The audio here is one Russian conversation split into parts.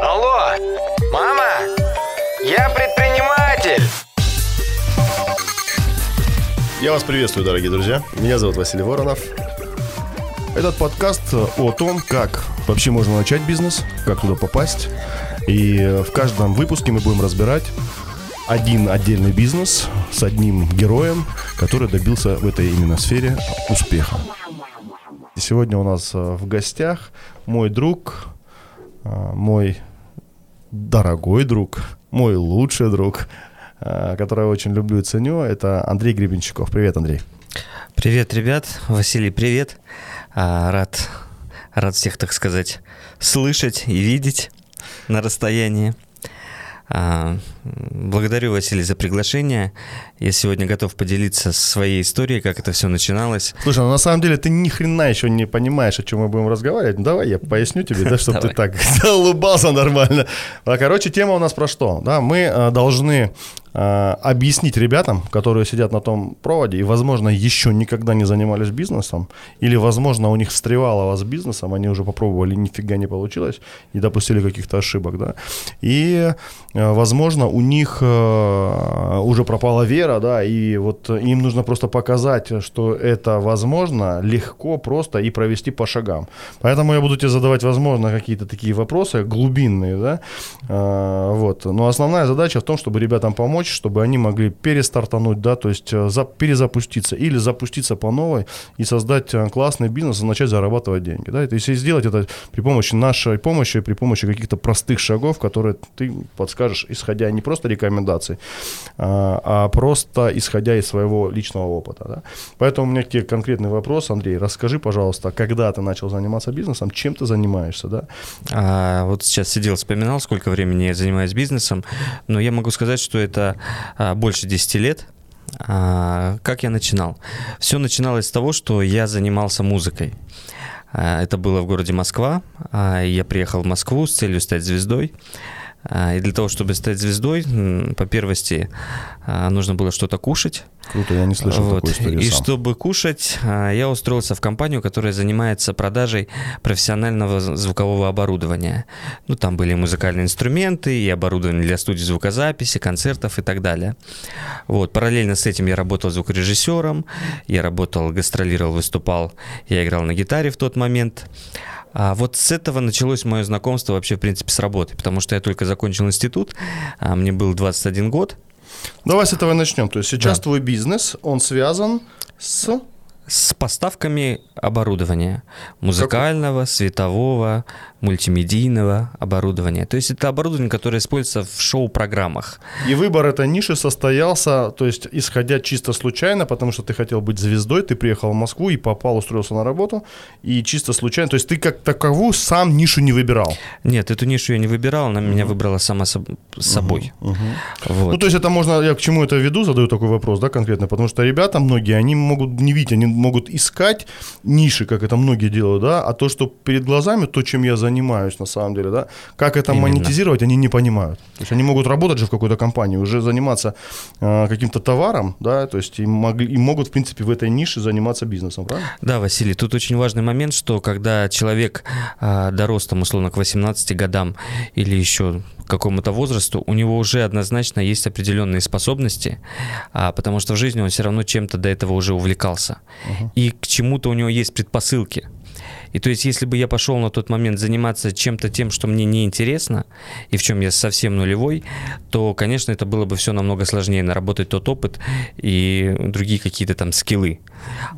Алло, мама, я предприниматель. Я вас приветствую, дорогие друзья. Меня зовут Василий Воронов. Этот подкаст о том, как вообще можно начать бизнес, как туда попасть. И в каждом выпуске мы будем разбирать один отдельный бизнес с одним героем, который добился в этой именно сфере успеха. Сегодня у нас э, в гостях мой друг, э, мой дорогой друг, мой лучший друг, э, которого я очень люблю и ценю, это Андрей Гребенщиков. Привет, Андрей. Привет, ребят. Василий, привет. А, рад, рад всех, так сказать, слышать и видеть на расстоянии. А, благодарю, Василий, за приглашение. Я сегодня готов поделиться своей историей, как это все начиналось. Слушай, ну на самом деле ты ни хрена еще не понимаешь, о чем мы будем разговаривать. Ну, давай я поясню тебе, да, чтобы ты так улыбался нормально. А, короче, тема у нас про что? Да, мы а, должны объяснить ребятам, которые сидят на том проводе и, возможно, еще никогда не занимались бизнесом, или, возможно, у них встревало вас бизнесом, они уже попробовали, нифига не получилось, и допустили каких-то ошибок, да, и, а, возможно, у них а, уже пропала вера, да, и вот им нужно просто показать, что это возможно легко, просто и провести по шагам. Поэтому я буду тебе задавать, возможно, какие-то такие вопросы глубинные, да, вот. Но основная задача в том, чтобы ребятам помочь помочь, чтобы они могли перестартануть, да, то есть э, за, перезапуститься или запуститься по новой и создать э, классный бизнес и начать зарабатывать деньги. Да. То есть сделать это при помощи нашей помощи, при помощи каких-то простых шагов, которые ты подскажешь, исходя не просто рекомендаций, а, а просто исходя из своего личного опыта. Да. Поэтому у меня к тебе конкретный вопрос, Андрей, расскажи, пожалуйста, когда ты начал заниматься бизнесом, чем ты занимаешься, да? А, вот сейчас сидел, вспоминал, сколько времени я занимаюсь бизнесом, но я могу сказать, что это а, больше 10 лет. А, как я начинал? Все начиналось с того, что я занимался музыкой. А, это было в городе Москва. Я приехал в Москву с целью стать звездой. И для того, чтобы стать звездой, по первости, нужно было что-то кушать. Круто, я не слышал вот. такую историю И сам. чтобы кушать, а, я устроился в компанию, которая занимается продажей профессионального звукового оборудования. Ну, там были музыкальные инструменты и оборудование для студии звукозаписи, концертов и так далее. Вот. Параллельно с этим я работал звукорежиссером, я работал, гастролировал, выступал, я играл на гитаре в тот момент. А вот с этого началось мое знакомство вообще, в принципе, с работой, потому что я только закончил институт, а мне был 21 год, Давай с этого начнем. То есть сейчас да. твой бизнес, он связан с с поставками оборудования музыкального, светового, мультимедийного оборудования. То есть это оборудование, которое используется в шоу-программах. И выбор этой ниши состоялся, то есть исходя чисто случайно, потому что ты хотел быть звездой, ты приехал в Москву и попал, устроился на работу, и чисто случайно, то есть ты как таковую сам нишу не выбирал? Нет, эту нишу я не выбирал, она меня выбрала сама с собой. Угу, угу. Вот. Ну то есть это можно, я к чему это веду, задаю такой вопрос, да, конкретно, потому что ребята многие, они могут не видеть, они могут искать ниши, как это многие делают, да, а то, что перед глазами, то, чем я занимаюсь, занимаюсь на самом деле, да, как это Именно. монетизировать, они не понимают. То есть они могут работать же в какой-то компании, уже заниматься э, каким-то товаром, да, то есть и, могли, и могут, в принципе, в этой нише заниматься бизнесом, правильно? Да, Василий, тут очень важный момент, что когда человек э, дорос, там, условно, к 18 годам или еще какому-то возрасту, у него уже однозначно есть определенные способности, а, потому что в жизни он все равно чем-то до этого уже увлекался. Uh-huh. И к чему-то у него есть предпосылки. И то есть, если бы я пошел на тот момент заниматься чем-то тем, что мне не интересно, и в чем я совсем нулевой, то, конечно, это было бы все намного сложнее, наработать тот опыт и другие какие-то там скиллы.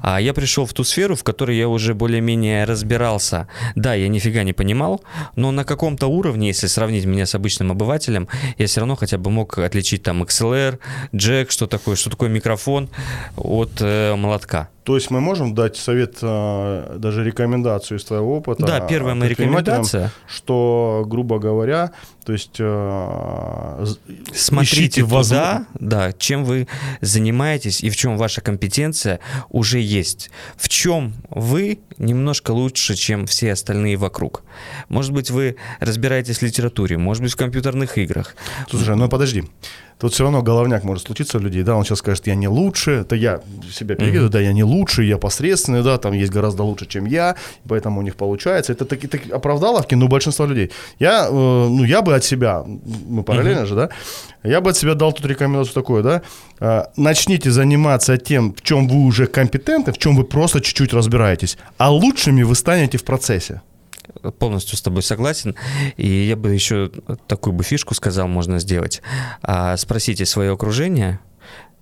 А я пришел в ту сферу, в которой я уже более-менее разбирался. Да, я нифига не понимал, но на каком-то уровне, если сравнить меня с обычным обывателем, я все равно хотя бы мог отличить там XLR, джек, что такое, что такое микрофон от э, молотка. То есть мы можем дать совет, а, даже рекомендацию из твоего опыта. Да, первая моя рекомендация. Что, грубо говоря, То есть э, Смотрите ищите туда, возможно- да, чем вы занимаетесь и в чем ваша компетенция уже есть. В чем вы немножко лучше, чем все остальные вокруг. Может быть, вы разбираетесь в литературе, может быть, в компьютерных играх. Слушай, ну подожди. Тут все равно головняк может случиться у людей, да, он сейчас скажет, я не лучше, это я себя переглядываю, да, я не лучше, я посредственный, да, там есть гораздо лучше, чем я, поэтому у них получается. Это такие, такие оправдаловки, ну, большинство людей. Я, э, ну, я бы от себя, мы параллельно же, да, я бы от себя дал тут рекомендацию такую, да, э, начните заниматься тем, в чем вы уже компетентны, в чем вы просто чуть-чуть разбираетесь, а лучшими вы станете в процессе. Полностью с тобой согласен. И я бы еще такую бы фишку сказал, можно сделать. А, спросите свое окружение,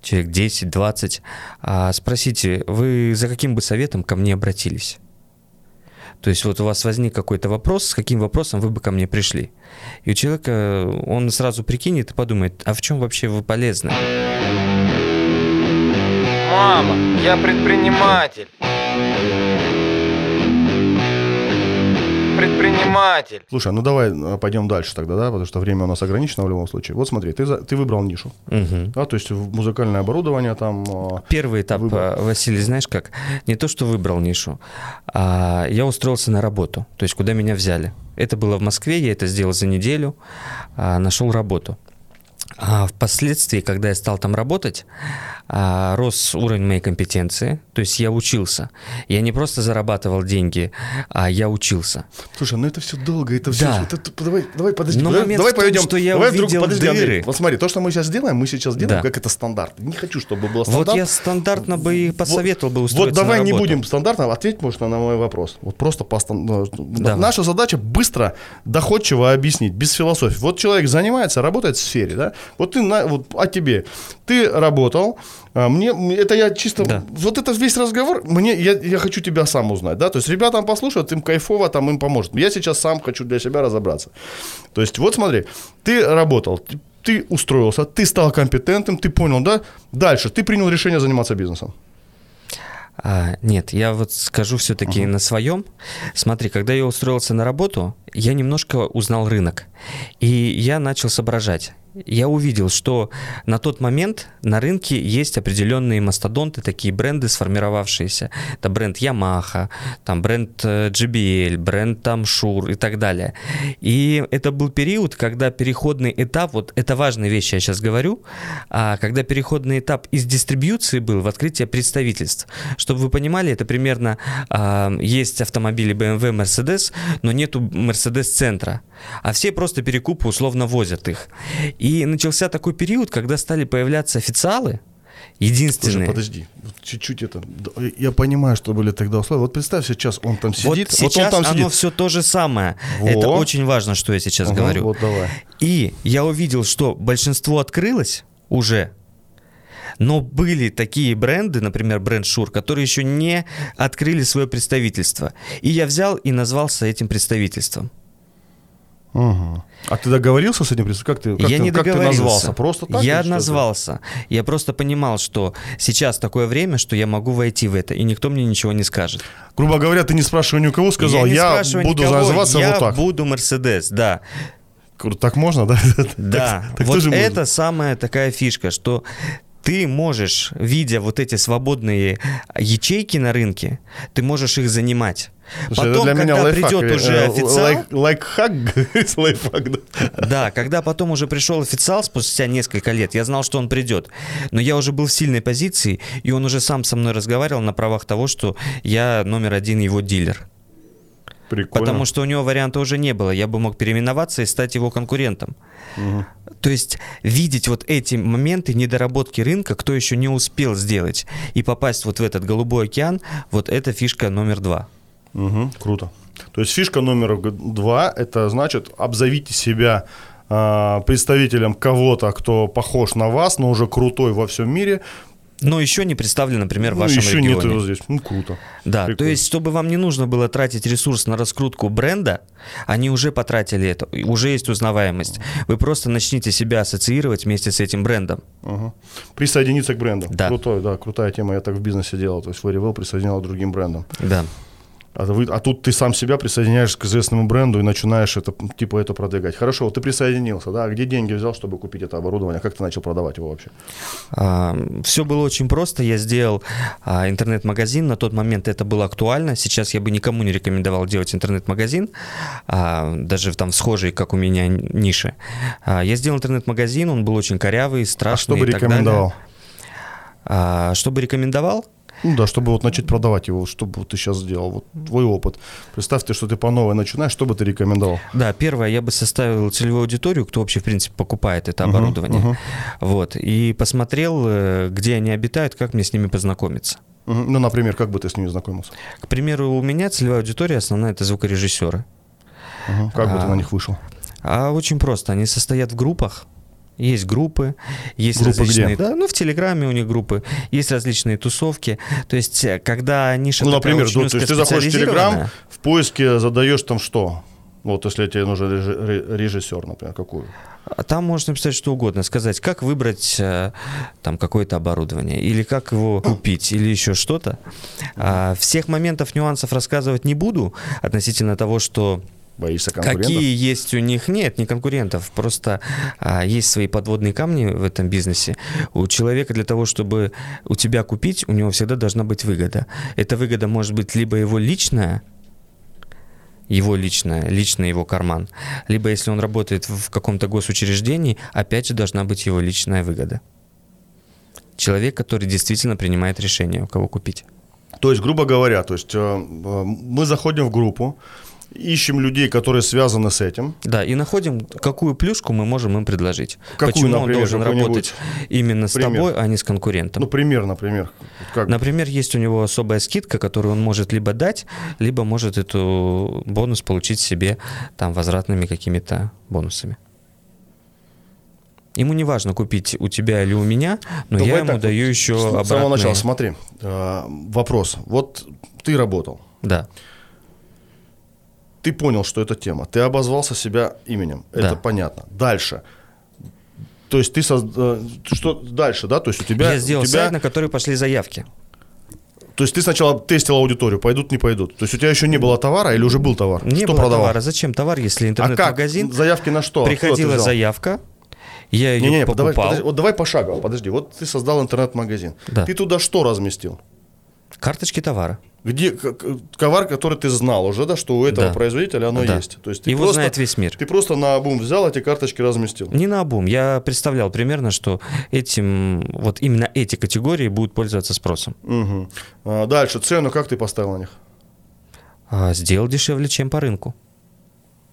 человек 10-20, а, спросите, вы за каким бы советом ко мне обратились? То есть вот у вас возник какой-то вопрос, с каким вопросом вы бы ко мне пришли? И у человека он сразу прикинет и подумает, а в чем вообще вы полезны? Мама, я предприниматель. Предприниматель. Слушай, ну давай э, пойдем дальше тогда, да, потому что время у нас ограничено в любом случае. Вот смотри, ты, за- ты выбрал нишу, Мгм. да, то есть музыкальное оборудование там... э, Первый этап, Выбор. э, Василий, знаешь как? Не то, что выбрал нишу, а я устроился на работу, то есть куда меня взяли. Это было в Москве, я это сделал за неделю, а, нашел работу. А впоследствии, когда я стал там работать, а, рос уровень моей компетенции, то есть я учился. Я не просто зарабатывал деньги, а я учился. Слушай, ну это все долго, это все... Да. это- давай, давай, подожди, Но давай, момент давай поведем... что я давай вдруг- подожди, Андрей, дыры. вот смотри, то, что мы сейчас делаем, мы сейчас делаем, Да. как это стандарт. Не хочу, чтобы было Вот стандарт. я стандартно бы и посоветовал бы Вот устроиться давай на не работу. будем стандартно, ответь, может, на мой вопрос. Вот просто по стан- ну, Давай. Наша задача быстро, доходчиво объяснить, без философии. Вот человек занимается, работает в сфере, да? Вот ты, на, вот о тебе. Ты работал, а, мне, это я чисто, Да. вот это весь разговор, мне, я, я хочу тебя сам узнать, да? То есть ребятам послушают, им кайфово, там им поможет. Я сейчас сам хочу для себя разобраться. То есть вот смотри, ты работал, ты- устроился, ты стал компетентным, ты понял, да? Дальше, ты принял решение заниматься бизнесом. А, нет, я вот скажу все-таки на своем. Смотри, когда я устроился на работу, я немножко узнал рынок. И я начал соображать. Я увидел, что на тот момент на рынке есть определенные мастодонты, такие бренды сформировавшиеся. Это бренд Yamaha, там бренд э, JBL, бренд там Shure и так далее. И это был период, когда переходный этап, вот это важная вещь, я сейчас говорю, а когда переходный этап из дистрибьюции был в открытие представительств. Чтобы вы понимали, это примерно а, есть автомобили BMW, Mercedes, но нету Mercedes-центра. А все просто перекупы условно возят их. И начался такой период, когда стали появляться официалы, Слушай, единственные. подожди, вот чуть-чуть это. Я понимаю, что были тогда условия. Вот представь, сейчас он там Вот сидит. сейчас он там оно сидит. все то же самое. Во. Это очень важно, что я сейчас Ага, говорю. Вот давай. И я увидел, что большинство открылось уже, но были такие бренды, например, бренд Шур, которые еще не открыли свое представительство. И я взял и назвался этим представительством. Ага. А ты договорился с этим? представителем? Как ты, как я ты, не как ты назвался? Просто так? Я назвался. Я просто понимал, что сейчас такое время, что я могу войти в это, и никто мне ничего не скажет. это? Грубо говоря, ты не спрашивая ни у кого, сказал, я, спрашиваю буду никого, называться я вот так. буду Мерседес, да. Так можно, да? Да, Так- так вот тоже можно. это самая такая фишка, что ты можешь, видя вот эти свободные ячейки на рынке, ты можешь их занимать. Слушай, потом, когда лайфхак. придет Э, уже официал, лайк- Лайфхак, говорится, лайфхак, да. да, когда потом уже пришел официал спустя несколько лет, я знал, что он придет, но я уже был в сильной позиции, и он уже сам со мной разговаривал на правах того, что я номер один его дилер. Прикольно. Потому что у него варианта уже не было. Я бы мог переименоваться и стать его конкурентом. То есть видеть вот эти моменты недоработки рынка, кто еще не успел сделать, и попасть вот в этот голубой океан, вот это фишка номер два. Мгм, круто. То есть фишка номер два, это значит обзовите себя а, представителем кого-то, кто похож на вас, но уже крутой во всем мире. Но еще не представлен, например, в Ну, вашем еще регионе. нет его здесь. Ну, круто. Да, то Прикольно. есть, чтобы вам не нужно было тратить ресурс на раскрутку бренда, они уже потратили это, уже есть узнаваемость. Вы просто начните себя ассоциировать вместе с этим брендом. Ага. Присоединиться к бренду. Да. Крутой, да, крутая тема. Я так в бизнесе делал. То есть Very Well присоединял к другим брендам. Да. А, вы, а тут ты сам себя присоединяешь к известному бренду и начинаешь это, типа это продвигать. Хорошо, вот ты присоединился, да? А где деньги взял, чтобы купить это оборудование? Как ты начал продавать его вообще? А, все было очень просто. Я сделал а, интернет-магазин. На тот момент это было актуально. Сейчас я бы никому не рекомендовал делать интернет-магазин, а, даже там в схожей, как у меня, нише. А, я сделал интернет-магазин, он был очень корявый, страшный. А что бы и так рекомендовал? далее. А, что бы рекомендовал? Ну да, чтобы вот начать продавать его, что бы ты сейчас сделал, вот твой опыт. Представь ты, что ты по новой начинаешь, что бы ты рекомендовал? Да, первое, я бы составил целевую аудиторию, кто вообще, в принципе, покупает это Мгм, оборудование. мгм. Вот, и посмотрел, э, где они обитают, как мне с ними познакомиться. Ну, например, как бы ты с ними знакомился? К примеру, у меня целевая аудитория основная это звукорежиссеры. Мгм. Как бы ты А. на них вышел? А очень просто, они состоят в группах. Есть группы, есть Группы различные, где? да, ну в Телеграме у них группы, есть различные тусовки. То есть, э, когда ниша Ну, например, ну, то есть ты заходишь в Телеграм, в поиске задаешь там что? Вот если тебе нужен режи- ре- режиссер, например, какую? там можно написать что угодно, сказать, как выбрать э, там какое-то оборудование, или как его купить, или еще что-то. А, всех моментов, нюансов рассказывать не буду относительно того, что Боишься конкурентов? Какие есть у них? Нет, не конкурентов. Просто а, есть свои подводные камни в этом бизнесе. У человека для того, чтобы у тебя купить, у него всегда должна быть выгода. Эта выгода может быть либо его личная, его личная, личный его карман, либо если он работает в каком-то госучреждении, опять же должна быть его личная выгода. Человек, который действительно принимает решение, у кого купить. То есть, грубо говоря, то есть э, э, мы заходим в группу, ищем людей, которые связаны с этим. Да, и находим, какую плюшку мы можем им предложить. Какую, Почему он например, должен какую-нибудь? работать именно с Пример. тобой, а не с конкурентом. Ну, пример, например. Как? Например, есть у него особая скидка, которую он может либо дать, либо может эту бонус получить себе там возвратными какими-то бонусами. Ему не важно купить у тебя или у меня, но Давай я ему так даю вот, еще С обратные... самого начала, смотри, э, вопрос. Вот ты работал, Да, ты понял, что это тема, ты обозвался себя именем, это Да. понятно. Дальше. То есть ты соз- э, что дальше, да? То есть у тебя, я сделал у тебя сайт, на который пошли заявки. То есть ты сначала тестил аудиторию, пойдут, не пойдут. То есть у тебя еще не было товара или уже был товар? Не Что было продавал? товара. Зачем товар, если А как? интернет-магазин? Заявки на что? Приходила заявка, я ее Не-не-не, покупал. давай, подожди, вот давай пошагово, подожди. Вот ты создал интернет-магазин. Да. Ты туда что разместил? Карточки товара. Где товар, который ты знал уже, да, что у этого Да. производителя оно Да. есть. То есть ты Его просто, знает весь мир. Ты просто на обум взял эти карточки разместил. Не на обум. Я представлял примерно, что этим, вот именно эти категории будут пользоваться спросом. Мгм. А, дальше цену как ты поставил на них? А сделал дешевле, чем по рынку.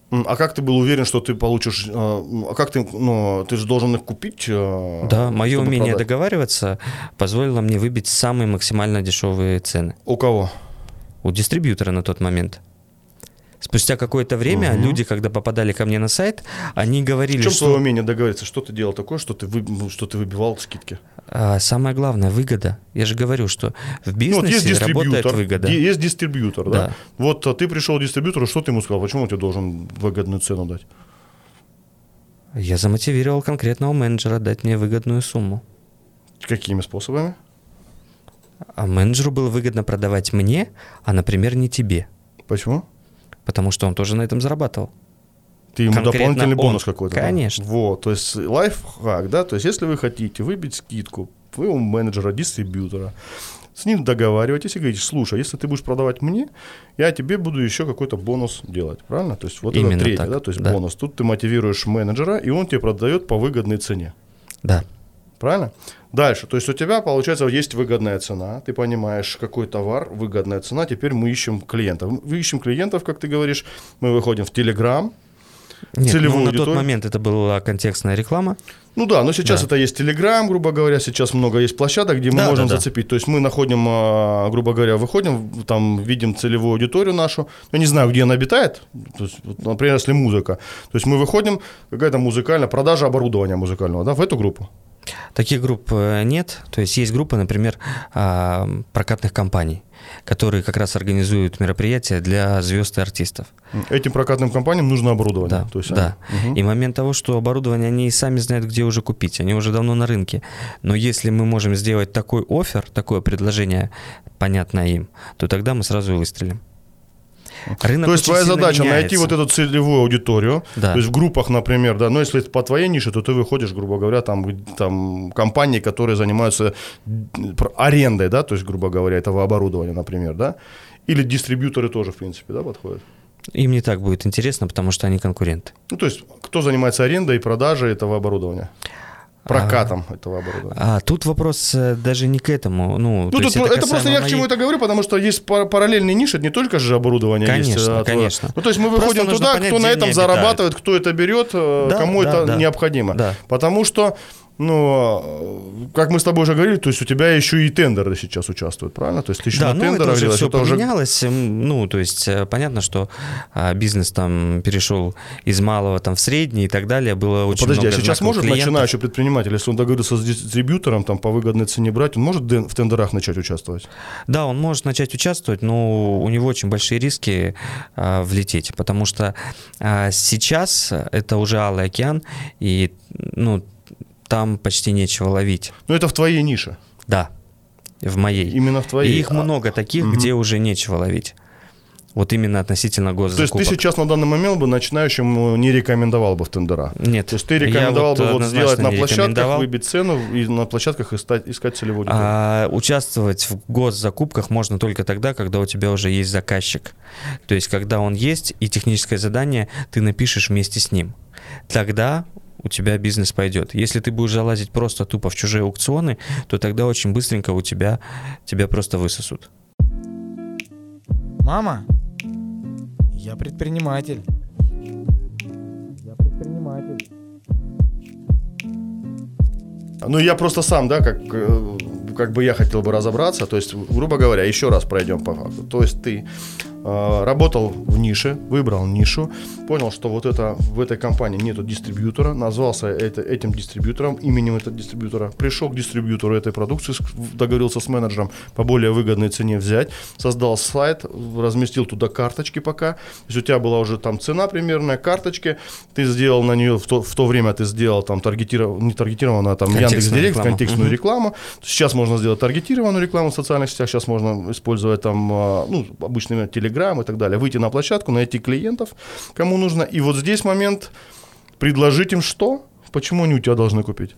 А как ты был уверен, что ты получишь? А а как ты, ну, ты же должен их купить? а, Да, мое умение продать? договариваться позволило мне выбить самые максимально дешевые цены У кого? у дистрибьютора на тот момент. Спустя какое-то время Мгм. люди, когда попадали ко мне на сайт, они В говорили, чем что твое умение договориться? Что ты делал такое, что ты, вы- ну, что ты выбивал скидки? а, самое главное выгода. Я же говорю, что в Ну, вот бизнесе есть работает выгода. есть дистрибьютор, да? Да. Вот а, ты пришел к дистрибьютору, что ты ему сказал? Почему он тебе должен выгодную цену дать? Я замотивировал конкретного менеджера дать мне выгодную сумму. Какими способами? А менеджеру было выгодно продавать мне, а, например, не тебе. Почему? Потому что он тоже на этом зарабатывал. Ты ему Конкретно дополнительный он. бонус какой-то. да? Конечно. Вот, то есть лайфхак, да, то есть если вы хотите выбить скидку, вы у менеджера, дистрибьютора, с ним договариваетесь и говорите, слушай, если ты будешь продавать мне, я тебе буду еще какой-то бонус делать, правильно? То есть вот Именно это третье, так, да, то есть да. бонус. Тут ты мотивируешь менеджера, и он тебе продает по выгодной цене. Да. Правильно? Дальше. То есть у тебя, получается, есть выгодная цена. Ты понимаешь, какой товар, выгодная цена. Теперь мы ищем клиентов. Мы ищем клиентов, как ты говоришь. Мы выходим в Телеграм. Нет, Целевую ну, на тот аудиторию? момент это была контекстная реклама. Ну да, но сейчас Да. это есть Телеграм, грубо говоря. Сейчас много есть площадок, где мы Да, можем да, да. зацепить. То есть мы находим, а, грубо говоря, выходим, там видим целевую аудиторию нашу. Я не знаю, где она обитает. То есть, например, если музыка. То есть мы выходим, какая-то музыкальная, продажа оборудования музыкального, да, в эту группу. Таких групп э, нет. То есть есть группы, например, а, прокатных компаний, которые как раз организуют мероприятия для звезд и артистов. Этим прокатным компаниям нужно оборудование. Да, То есть, да. Мгм. И момент того, что оборудование они и сами знают, где уже купить, они уже давно на рынке. Но если мы можем сделать такой офер, такое предложение, понятное им, то тогда мы сразу и выстрелим. Рынок То есть твоя задача найти меняется. вот эту целевую аудиторию, Да. то есть в группах, например, да, но если это по твоей нише, то ты выходишь, грубо говоря, там, там компании, которые занимаются арендой, да, то есть, грубо говоря, этого оборудования, например, да, или дистрибьюторы тоже, в принципе, да, подходят. Им не так будет интересно, потому что они конкуренты. Ну, то есть, кто занимается арендой и продажей этого оборудования? Прокатом этого оборудования. А тут вопрос э, даже не к этому. Ну, Ну, тут это, касаемо просто я к моей- чему это говорю, потому что есть пар- параллельные ниши, это не только же оборудование есть. Конечно, а, конечно. Ну, то есть мы Просто выходим нужно туда, понять, кто на этом зарабатывает, кто это берет, э, Да, кому да, это да. необходимо. Да. Потому что, ну, э, как мы с тобой уже говорили, то есть у тебя еще и тендеры сейчас участвуют, правильно? То есть ты еще Да, на ну это уже все это уже поменялось. м, Ну, то есть э, понятно, что а, бизнес там перешел из малого там в средний и так далее. Было очень Подожди, а много сейчас знаковых может клиентов. начинающий предприниматель, если он договорился с дистрибьютором там по выгодной цене брать, он может в тендерах начать участвовать? Да, он может начать участвовать, но у него очень большие риски а, влететь, потому что а, сейчас это уже Алый океан, и ну, там почти нечего ловить. Ну, это в твоей нише, Да, в моей. именно в И твоей. их А- много таких, Мгм. где уже нечего ловить. Вот именно относительно То есть госзакупок. ты сейчас на данный момент бы начинающим э, не рекомендовал бы в тендера? Нет. То есть ты рекомендовал вот бы вот сделать на площадках, выбить цену и на площадках искать, искать целевую аудиторию? А, участвовать в госзакупках можно только тогда, когда у тебя уже есть заказчик. То есть, когда он есть, и техническое задание ты напишешь вместе с ним. Тогда у тебя бизнес пойдет. Если ты будешь залазить просто тупо в чужие аукционы, то тогда очень быстренько у тебя тебя просто высосут. Мама, я предприниматель. Я предприниматель. Ну, я просто сам, да, как, э, как бы я хотел бы разобраться. То есть, грубо говоря, еще раз пройдем по факту. То есть ты работал в нише, выбрал нишу, понял, что вот это в этой компании нету дистрибьютора, назвался это, этим дистрибьютором, именем этого дистрибьютора, пришел к дистрибьютору этой продукции, договорился с менеджером по более выгодной цене взять, создал сайт, разместил туда карточки пока. То есть у тебя была уже там цена примерная, карточки, ты сделал на нее, в то, в то время ты сделал там таргетированную, не таргетированную, а там Контекстную Яндекс Директ, рекламу. контекстную Мгм. рекламу. Сейчас можно сделать таргетированную рекламу в социальных сетях, сейчас можно использовать там, а, ну, обычный Telegram и так далее, выйти на площадку, найти клиентов, кому нужно. И вот здесь момент предложить им что? Почему они у тебя должны купить?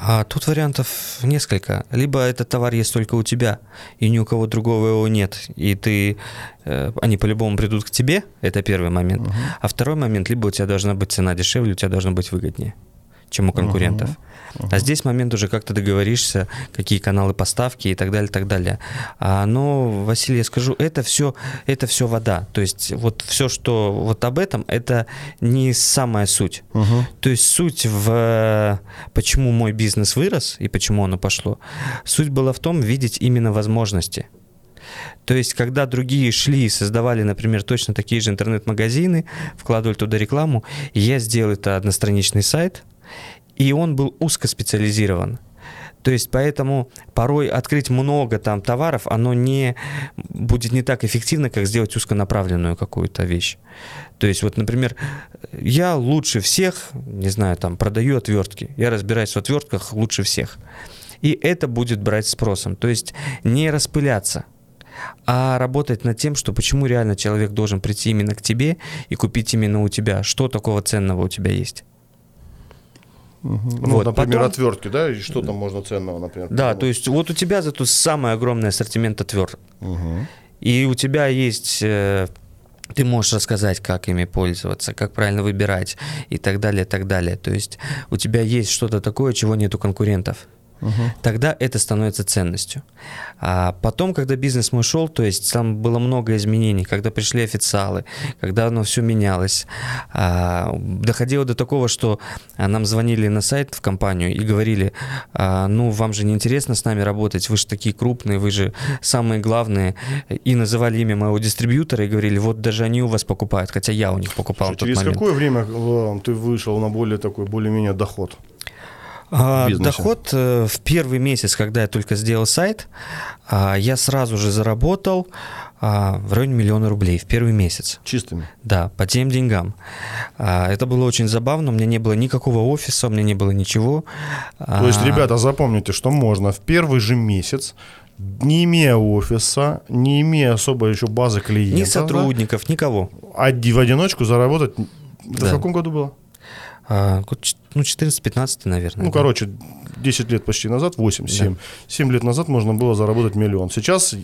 А тут вариантов несколько. Либо этот товар есть только у тебя, и ни у кого другого его нет, и ты, э, они по-любому придут к тебе, это первый момент. А второй момент, либо у тебя должна быть цена дешевле, у тебя должно быть выгоднее, чем у конкурентов. А здесь момент уже, как ты договоришься, какие каналы поставки и так далее, так далее. А, но, Василий, я скажу, это все, это все вода. То есть вот все, что вот об этом, это не самая суть. То есть суть в почему мой бизнес вырос и почему оно пошло. Суть была в том видеть именно возможности. То есть, когда другие шли и создавали, например, точно такие же интернет-магазины, вкладывали туда рекламу, я сделал это одностраничный сайт, и он был узкоспециализирован. То есть поэтому порой открыть много там товаров, оно не будет не так эффективно, как сделать узконаправленную какую-то вещь. То есть вот, например, я лучше всех, не знаю, там продаю отвертки, я разбираюсь в отвертках лучше всех. И это будет брать спросом. То есть не распыляться, а работать над тем, что почему реально человек должен прийти именно к тебе и купить именно у тебя, что такого ценного у тебя есть. Ну, Вот, например, потом- отвертки, да, и что там можно ценного, например? Да, то есть вот у тебя зато самый огромный ассортимент отверток. Мгм. И у тебя есть... э, Ты можешь рассказать, как ими пользоваться, как правильно выбирать и так далее, так далее. То есть у тебя есть что-то такое, чего нет у конкурентов. Тогда это становится ценностью. А потом, когда бизнес мой шел, то есть там было много изменений, когда пришли официалы, когда оно все менялось, а, доходило до такого, что а, нам звонили на сайт в компанию и говорили, а, ну вам же не интересно с нами работать, вы же такие крупные, вы же самые главные, и называли имя моего дистрибьютора и говорили, вот даже они у вас покупают, хотя я у них покупал Слушай, через момент. какое время э, ты вышел на более такой, более-менее доход? А, бизнесе? Доход э, в первый месяц, когда я только сделал сайт, а, я сразу же заработал а, в районе миллиона рублей в первый месяц. Чистыми. Да, по тем деньгам. А, Это было очень забавно. У меня не было никакого офиса, у меня не было ничего. То есть, А, ребята, запомните, что можно в первый же месяц не имея офиса, не имея особо еще базы клиентов. Ни сотрудников, никого. Да, оди- в одиночку заработать. Это Да. в каком году было? А, год ну, 14-15, наверное. Ну, да. короче, 10 лет почти назад, 8, 7. 7 лет назад можно было заработать миллион. Сейчас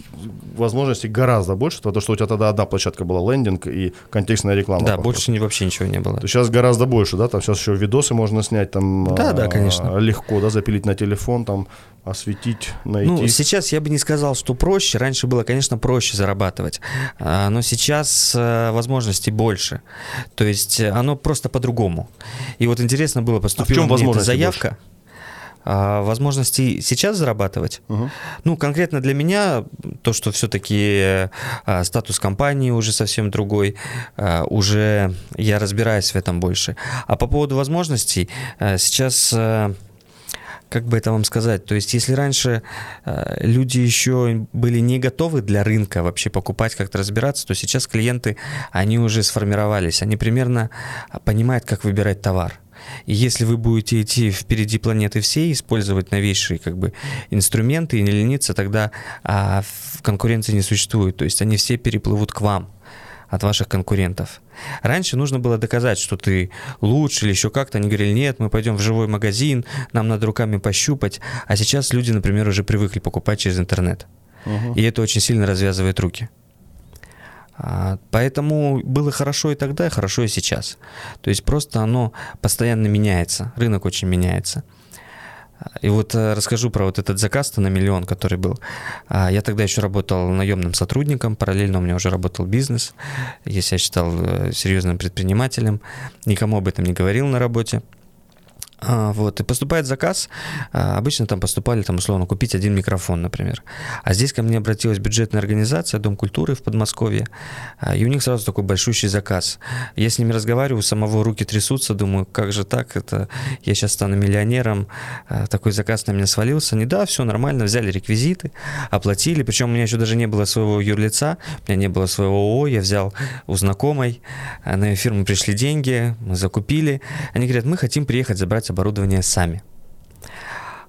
возможностей гораздо больше, потому что у тебя тогда одна площадка была, лендинг и контекстная реклама. Да, больше ни- вообще ничего не было. То сейчас гораздо больше, да, там сейчас еще видосы можно снять, там Да, да, а, конечно. легко, да, запилить на телефон, там осветить, найти. Ну, сейчас я бы не сказал, что проще. Раньше было, конечно, проще зарабатывать. А, Но сейчас э, возможностей больше. То есть оно просто по-другому. И вот интересно было, поступила чем мне эта заявка. А, возможности сейчас зарабатывать. Мгм. Ну, конкретно для меня то, что все-таки статус компании уже совсем другой, а, уже я разбираюсь в этом больше. А по поводу возможностей, сейчас, как бы это вам сказать, то есть если раньше э, люди еще были не готовы для рынка вообще покупать, как-то разбираться, то сейчас клиенты, они уже сформировались, они примерно понимают, как выбирать товар. И если вы будете идти впереди планеты всей, использовать новейшие как бы, инструменты и не лениться, тогда а, конкуренции не существует. То есть они все переплывут к вам от ваших конкурентов. Раньше нужно было доказать, что ты лучше или еще как-то. Они говорили, нет, мы пойдем в живой магазин, нам надо руками пощупать. А сейчас люди, например, уже привыкли покупать через интернет. Мгм. И это очень сильно развязывает руки. А, Поэтому было хорошо и тогда, и хорошо и сейчас. То есть просто оно постоянно меняется, рынок очень меняется. И вот э, расскажу про вот этот заказ на миллион, который был. А, Я тогда еще работал наемным сотрудником, параллельно у меня уже работал бизнес. Я себя считал э, серьезным предпринимателем, никому об этом не говорил на работе. А, Вот, и поступает заказ, а, обычно там поступали, там, условно, купить один микрофон, например. А здесь ко мне обратилась бюджетная организация, Дом культуры в Подмосковье, а, и у них сразу такой большущий заказ. Я с ними разговариваю, у самого руки трясутся, думаю, как же так, это я сейчас стану миллионером, такой заказ на меня свалился. Не, да, все нормально, взяли реквизиты, оплатили, причем у меня еще даже не было своего юрлица, у меня не было своего ООО, я взял у знакомой, на ее фирму пришли деньги, мы закупили. Они говорят, мы хотим приехать забрать оборудование сами.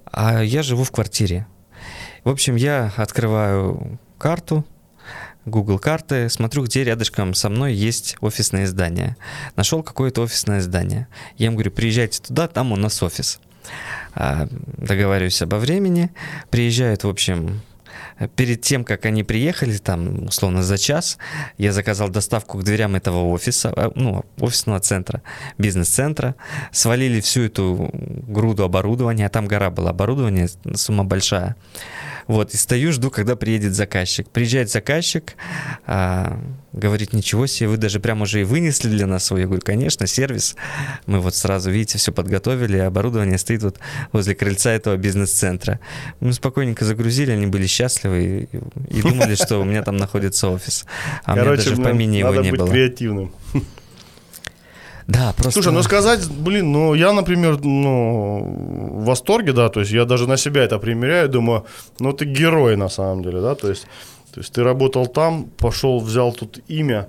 А я живу в квартире. В общем, я открываю карту, Google карты, смотрю, где рядышком со мной есть офисное здание. Нашел какое-то офисное здание. Я им говорю, приезжайте туда, там у нас офис. А, Договариваюсь обо времени. Приезжают, в общем, перед тем, как они приехали, там, условно, за час, я заказал доставку к дверям этого офиса, а, ну, офисного центра, бизнес-центра, свалили всю эту груду оборудования, а там гора была оборудования, сумма большая. Вот, и стою, жду, когда приедет заказчик. Приезжает заказчик, а, говорит, ничего себе, вы даже прям уже и вынесли для нас свой. Я говорю, конечно, сервис. Мы вот сразу, видите, все подготовили, оборудование стоит вот возле крыльца этого бизнес-центра. Мы спокойненько загрузили, они были счастливы и, и думали, что у меня там находится офис. А у меня даже в блин, помине его не быть было. креативным. Да, просто... Слушай, ну сказать, блин, ну я, например, ну в восторге, да, то есть я даже на себя это примеряю, думаю, ну ты герой на самом деле, да, то есть, то есть ты работал там, пошел, взял тут имя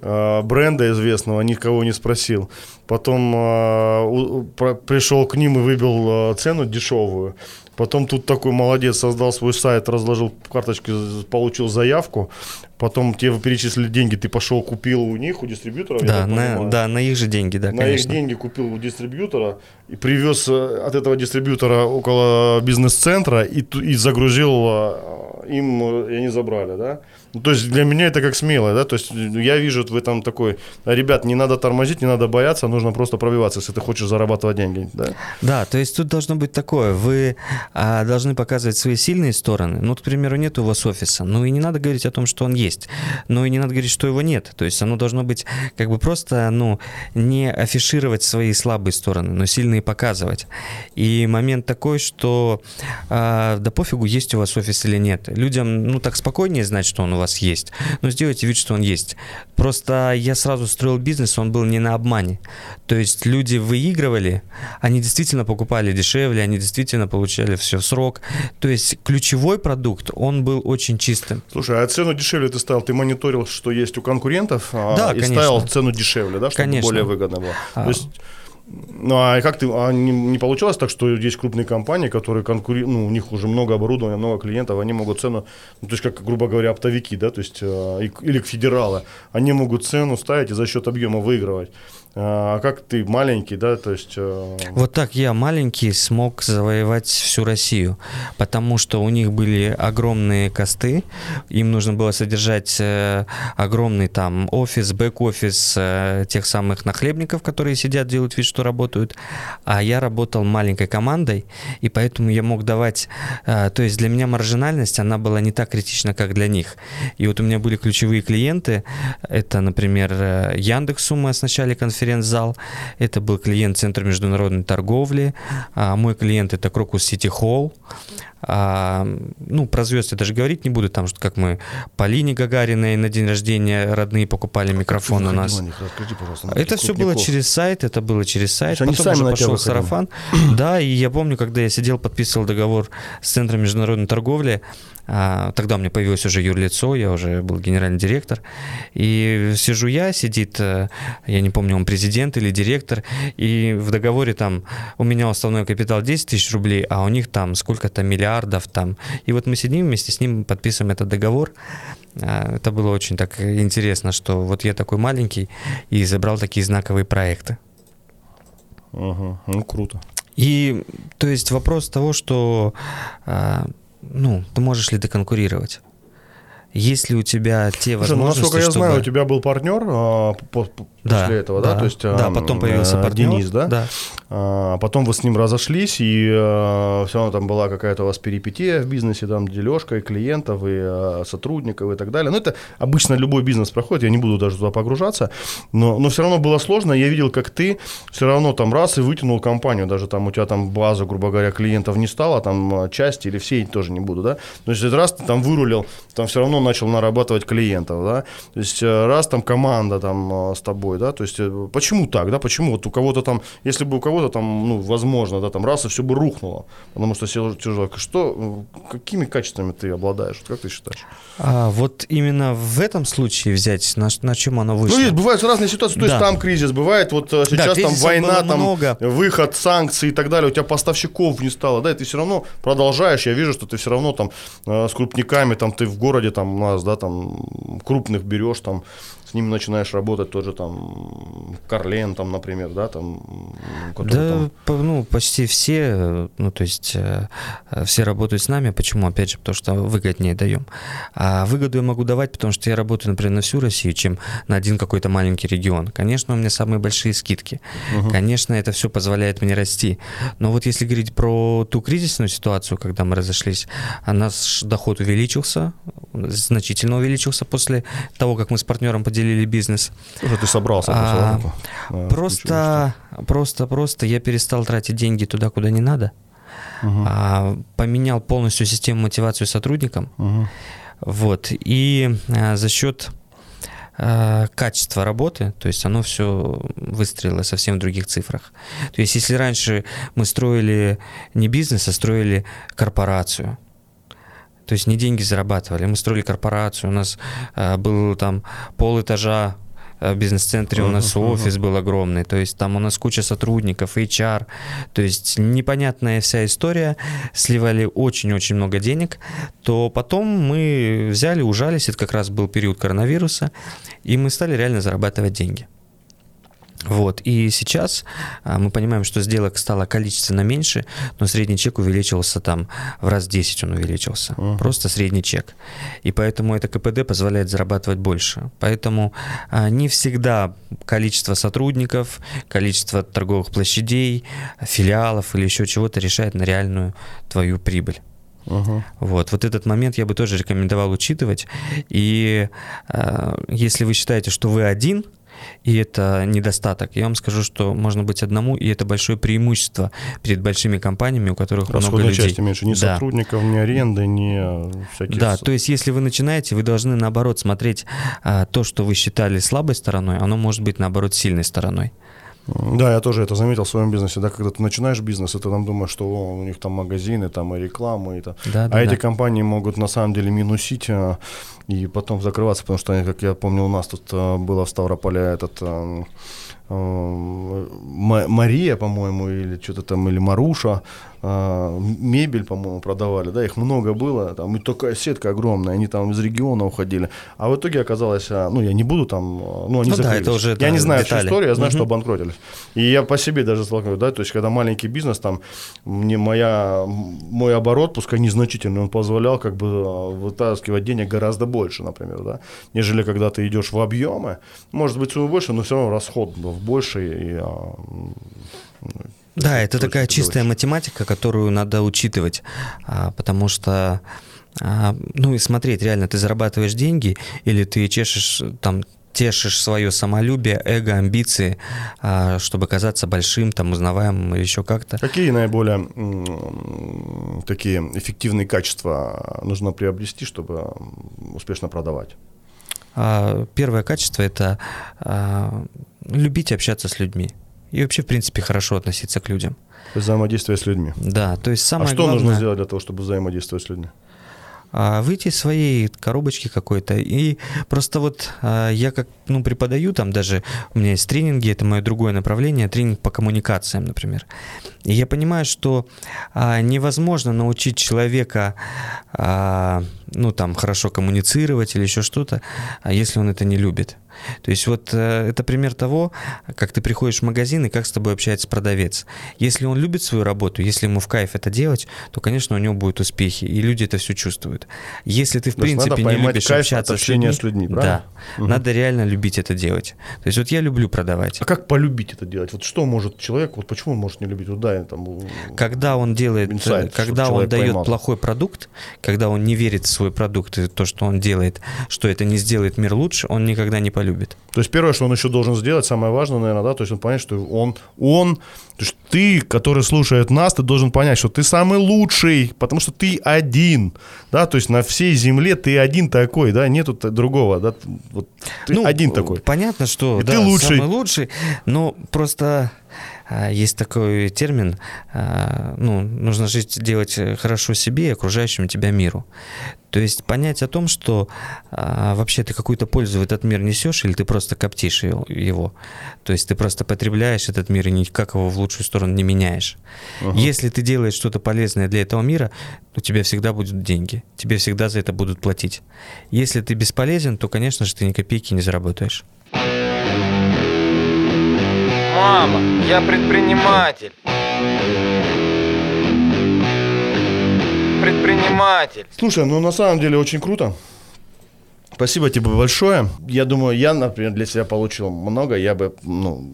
бренда известного, никого не спросил, потом э, пришел к ним и выбил э, цену дешевую, потом тут такой молодец, создал свой сайт, разложил карточки, получил заявку, потом тебе перечислили деньги, ты пошел купил у них, у дистрибьюторов, я Да, на, понимаю. да, на их же деньги, да, на конечно. их деньги купил у дистрибьютора и привез э, от этого дистрибьютора около бизнес-центра и, и загрузил э, им, э, и они забрали, да? Ну, то есть для меня это как смело, да, то есть я вижу в этом такой, ребят, не надо тормозить, не надо бояться, нужно просто пробиваться, если ты хочешь зарабатывать деньги, да. Да, то есть тут должно быть такое, вы а, должны показывать свои сильные стороны. Ну, к примеру, нет у вас офиса, ну и не надо говорить о том, что он есть, но и не надо говорить, что его нет. То есть оно должно быть как бы просто, ну, не афишировать свои слабые стороны, но сильные показывать. И момент такой, что а, да пофигу, есть у вас офис или нет. Людям, ну, так спокойнее знать, что он у вас есть. Но сделайте вид, что он есть. Просто я сразу строил бизнес, он был не на обмане. То есть люди выигрывали, они действительно покупали дешевле, они действительно получали все в срок. То есть ключевой продукт, он был очень чистым. Слушай, а цену дешевле ты ставил, ты мониторил, что есть у конкурентов, а, Да, и конечно. ставил цену дешевле, да, чтобы Конечно. более выгодно было. А. То есть Ну а как ты, а не, не получалось так, что есть крупные компании, которые конкурируют, ну у них уже много оборудования, много клиентов, они могут цену, ну, то есть как, грубо говоря, оптовики, да, то есть э, или федералы, они могут цену ставить и за счет объема выигрывать. А как ты маленький, да, то есть... э, Вот так я маленький смог завоевать всю Россию, потому что у них были огромные косты, им нужно было содержать э, огромный там офис, бэк-офис э, тех самых нахлебников, которые сидят, делают вид, что работают, а я работал маленькой командой, и поэтому я мог давать, то есть для меня маржинальность, она была не так критична, как для них. И вот у меня были ключевые клиенты, это, например, Яндексу мы оснащали конференц-зал, это был клиент Центра международной торговли, а мой клиент это Крокус Сити Холл, а, ну, про звезд я даже говорить не буду, там, что как мы Полине Гагариной на день рождения родные покупали микрофон у нас. на них? Это все было через сайт, это было через сайт. Потом уже пошел выходили? сарафан. Да, и я помню, когда я сидел, подписывал договор с Центром международной торговли, тогда у меня появилось уже юрлицо, я уже был генеральный директор, и сижу я, сидит, э, я не помню, он президент или директор, и в договоре там у меня основной капитал 10 тысяч рублей, а у них там сколько-то миллиардов там. И вот мы сидим вместе с ним, подписываем этот договор. А, Это было очень так интересно, что вот я такой маленький и забрал такие знаковые проекты. Ага, ну круто. И то есть вопрос того, что а, ну, ты можешь ли ты конкурировать? Есть ли у тебя те Слушай, ну, возможности, насколько я чтобы... знаю, у тебя был партнер а, по- Да, после этого, да? То есть, да, а, потом появился э, партнер. Денис, да? Да. А, потом вы с ним разошлись, и все равно там была какая-то у вас перипетия в бизнесе, там дележка и клиентов, и а, сотрудников и так далее. Ну, это обычно любой бизнес проходит, я не буду даже туда погружаться, но, но все равно было сложно. Я видел, как ты все равно там раз и вытянул компанию, даже там у тебя там база, грубо говоря, клиентов не стало, там а, части или все тоже не буду, да. То есть раз ты там вырулил, там все равно начал нарабатывать клиентов, да. То есть э, раз там команда там а, с тобой, да, то есть э, почему так, да, почему вот у кого-то там, если бы у кого-то там, ну, возможно, да, там раз и все бы рухнуло, потому что все тяжело. Что, э, какими качествами ты обладаешь, как ты считаешь? А, вот именно в этом случае взять, на, на чем оно вышло? Ну, есть, бывают разные ситуации, то есть Да. там кризис, бывает вот э, сейчас там кризисов война, там много. выход, санкции и так далее, у тебя поставщиков не стало, да, и ты все равно продолжаешь, я вижу, что ты все равно там с крупниками, там ты в городе там у нас, да, там крупных берешь, там с ними начинаешь работать, тот же там Карлен, там, например, да, там, Да, там- ну, почти все, э, ну, то есть э, э, все работают с нами. Почему? Опять же, потому что выгоднее даем. А выгоду я могу давать, потому что я работаю, например, на всю Россию, чем на один какой-то маленький регион. Конечно, у меня самые большие скидки. Конечно, это все позволяет мне расти. Но вот если говорить про ту кризисную ситуацию, когда мы разошлись, а наш доход увеличился, значительно увеличился после того, как мы с партнером поделили бизнес. Уже ты собрался. А. Да, Просто, просто, просто я перестал тратить деньги туда, куда не надо. Мгм. А, поменял полностью систему мотивации сотрудникам. Мгм. Вот. И а, за счет а, качества работы, то есть оно все выстрелило совсем в других цифрах. То есть если раньше мы строили не бизнес, а строили корпорацию, то есть не деньги зарабатывали, мы строили корпорацию, у нас а, был там пол этажа в бизнес-центре, у нас офис был огромный, то есть там у нас куча сотрудников, HR, то есть непонятная вся история, сливали очень-очень много денег, то потом мы взяли, ужались, это как раз был период коронавируса, и мы стали реально зарабатывать деньги. Вот. И сейчас а, мы понимаем, что сделок стало количественно меньше, но средний чек увеличился там в раз 10 он увеличился. Ага. Просто средний чек. И поэтому это КПД позволяет зарабатывать больше. Поэтому а, не всегда количество сотрудников, количество торговых площадей, филиалов или еще чего-то решает на реальную твою прибыль. Мгм. Вот, вот этот момент я бы тоже рекомендовал учитывать. И э, если вы считаете, что вы один, и это недостаток, я вам скажу, что можно быть одному, и это большое преимущество перед большими компаниями, у которых много Расходной людей. части меньше, ни Да. сотрудников, ни аренды, ни э, всяких... Да, то есть если вы начинаете, вы должны наоборот смотреть а, то, что вы считали слабой стороной, оно может быть наоборот сильной стороной. Да, я тоже это заметил в своем бизнесе. Да, когда ты начинаешь бизнес, и ты там думаешь, что о, у них там магазины, там и реклама, и это. Да, а да, эти да. компании могут на самом деле минусить а, и потом закрываться, потому что, они, как я помню, у нас тут а, было в Ставрополе этот а, М- Мария, по-моему, или что-то там, или Маруша, а, мебель, по-моему, продавали, да, их много было, там и такая сетка огромная, они там из региона уходили, а в итоге оказалось, а, ну, я не буду там, ну, они Ну да, закрылись. это уже, я да, не знаю детали. всю историю, я знаю, что Мгм. обанкротились. И я по себе даже сталкиваюсь, да, то есть, когда маленький бизнес, там, мне моя, мой оборот, пускай незначительный, он позволял как бы а, вытаскивать денег гораздо больше, например, да, нежели когда ты идешь в объемы, может быть, сумма больше, но все равно расход был больше, и а, Да, это такая это чистая математика, которую надо учитывать, а, потому что, а, ну и смотреть, реально, ты зарабатываешь деньги или ты чешешь там тешишь свое самолюбие, эго, амбиции, а, чтобы казаться большим, там, узнаваемым или еще как-то. Какие наиболее такие эффективные качества нужно приобрести, чтобы успешно продавать? А, Первое качество это а, любить общаться с людьми. И вообще, в принципе, хорошо относиться к людям. Взаимодействие с людьми. Да, то есть самое а что главное... нужно сделать для того, чтобы взаимодействовать с людьми? А, выйти из своей коробочки какой-то. И просто вот а, я как ну, преподаю, там даже у меня есть тренинги, это мое другое направление, тренинг по коммуникациям, например. И я понимаю, что а, невозможно научить человека, ну там, хорошо коммуницировать или еще что-то, если он это не любит. То есть вот э, это пример того, как ты приходишь в магазин и как с тобой общается продавец. Если он любит свою работу, если ему в кайф это делать, то, конечно, у него будут успехи, и люди это все чувствуют. Если ты, в То принципе, не любишь кайф общаться с людьми, с людьми, правильно? да, надо реально любить это делать. То есть вот я люблю продавать. А как полюбить это делать? Вот что может человек, вот почему он может не любить? Вот да, я там... у- Когда он делает, Инсайт, э, когда чтобы он дает поймал. плохой продукт, когда он не верит в свой продукт и то, что он делает, что это не сделает мир лучше, он никогда не полюбит. То есть первое, что он еще должен сделать, самое важное, наверное, да, то есть он понять, что он, он, то есть ты, который слушает нас, ты должен понять, что ты самый лучший, потому что ты один, да, то есть на всей земле ты один такой, да, нету другого, да, вот ты один такой. Ну, Понятно, что И да, ты лучший. самый лучший, но просто есть такой термин, а, ну, нужно жить, делать э, хорошо себе и окружающему тебя миру. То есть понять о том, что а, вообще ты какую-то пользу в этот мир несешь, или ты просто коптишь его, его. То есть ты просто потребляешь этот мир и никак его в лучшую сторону не меняешь. Если ты делаешь что-то полезное для этого мира, у тебя всегда будут деньги, тебе всегда за это будут платить. Если ты бесполезен, то, конечно же, ты ни копейки не заработаешь. Мама, я предприниматель. Предприниматель. Слушай, ну на самом деле очень круто. Спасибо тебе большое. Я думаю, я, например, для себя получил много. Я бы, ну,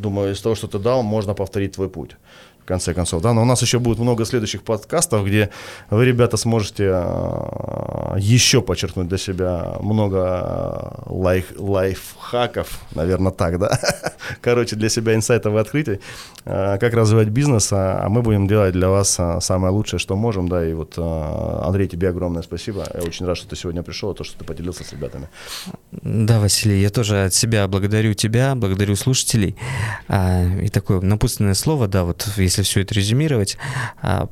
думаю, из того, что ты дал, можно повторить твой путь. В конце концов, да, но у нас еще будет много следующих подкастов, где вы, ребята, сможете а, еще подчеркнуть для себя много а, лайф, лайфхаков, наверное, так, да. Короче, для себя инсайтов и открытий, а, как развивать бизнес, а а мы будем делать для вас а, самое лучшее, что можем, да, и вот, Андрей, тебе огромное спасибо. Я очень рад, что ты сегодня пришел, и то, что ты поделился с ребятами. Да, Василий, я тоже от себя благодарю тебя, благодарю слушателей. А, и такое напутственное слово, да, вот если все это резюмировать, а,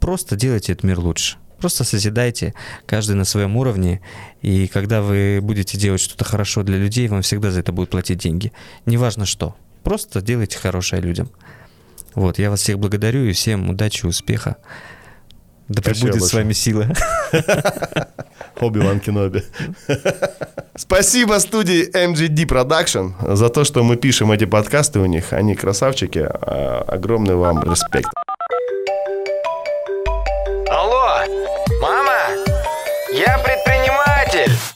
просто делайте этот мир лучше. Просто созидайте, каждый на своем уровне, и когда вы будете делать что-то хорошо для людей, вам всегда за это будут платить деньги. Неважно что, просто делайте хорошее людям. Вот, я вас всех благодарю и всем удачи, успеха. Да Спасибо пребудет с вами сила. Оби-Ван Кеноби. Спасибо студии MGD Production за то, что мы пишем эти подкасты у них. Они красавчики. А, Огромный вам респект. Алло, мама, я предприниматель.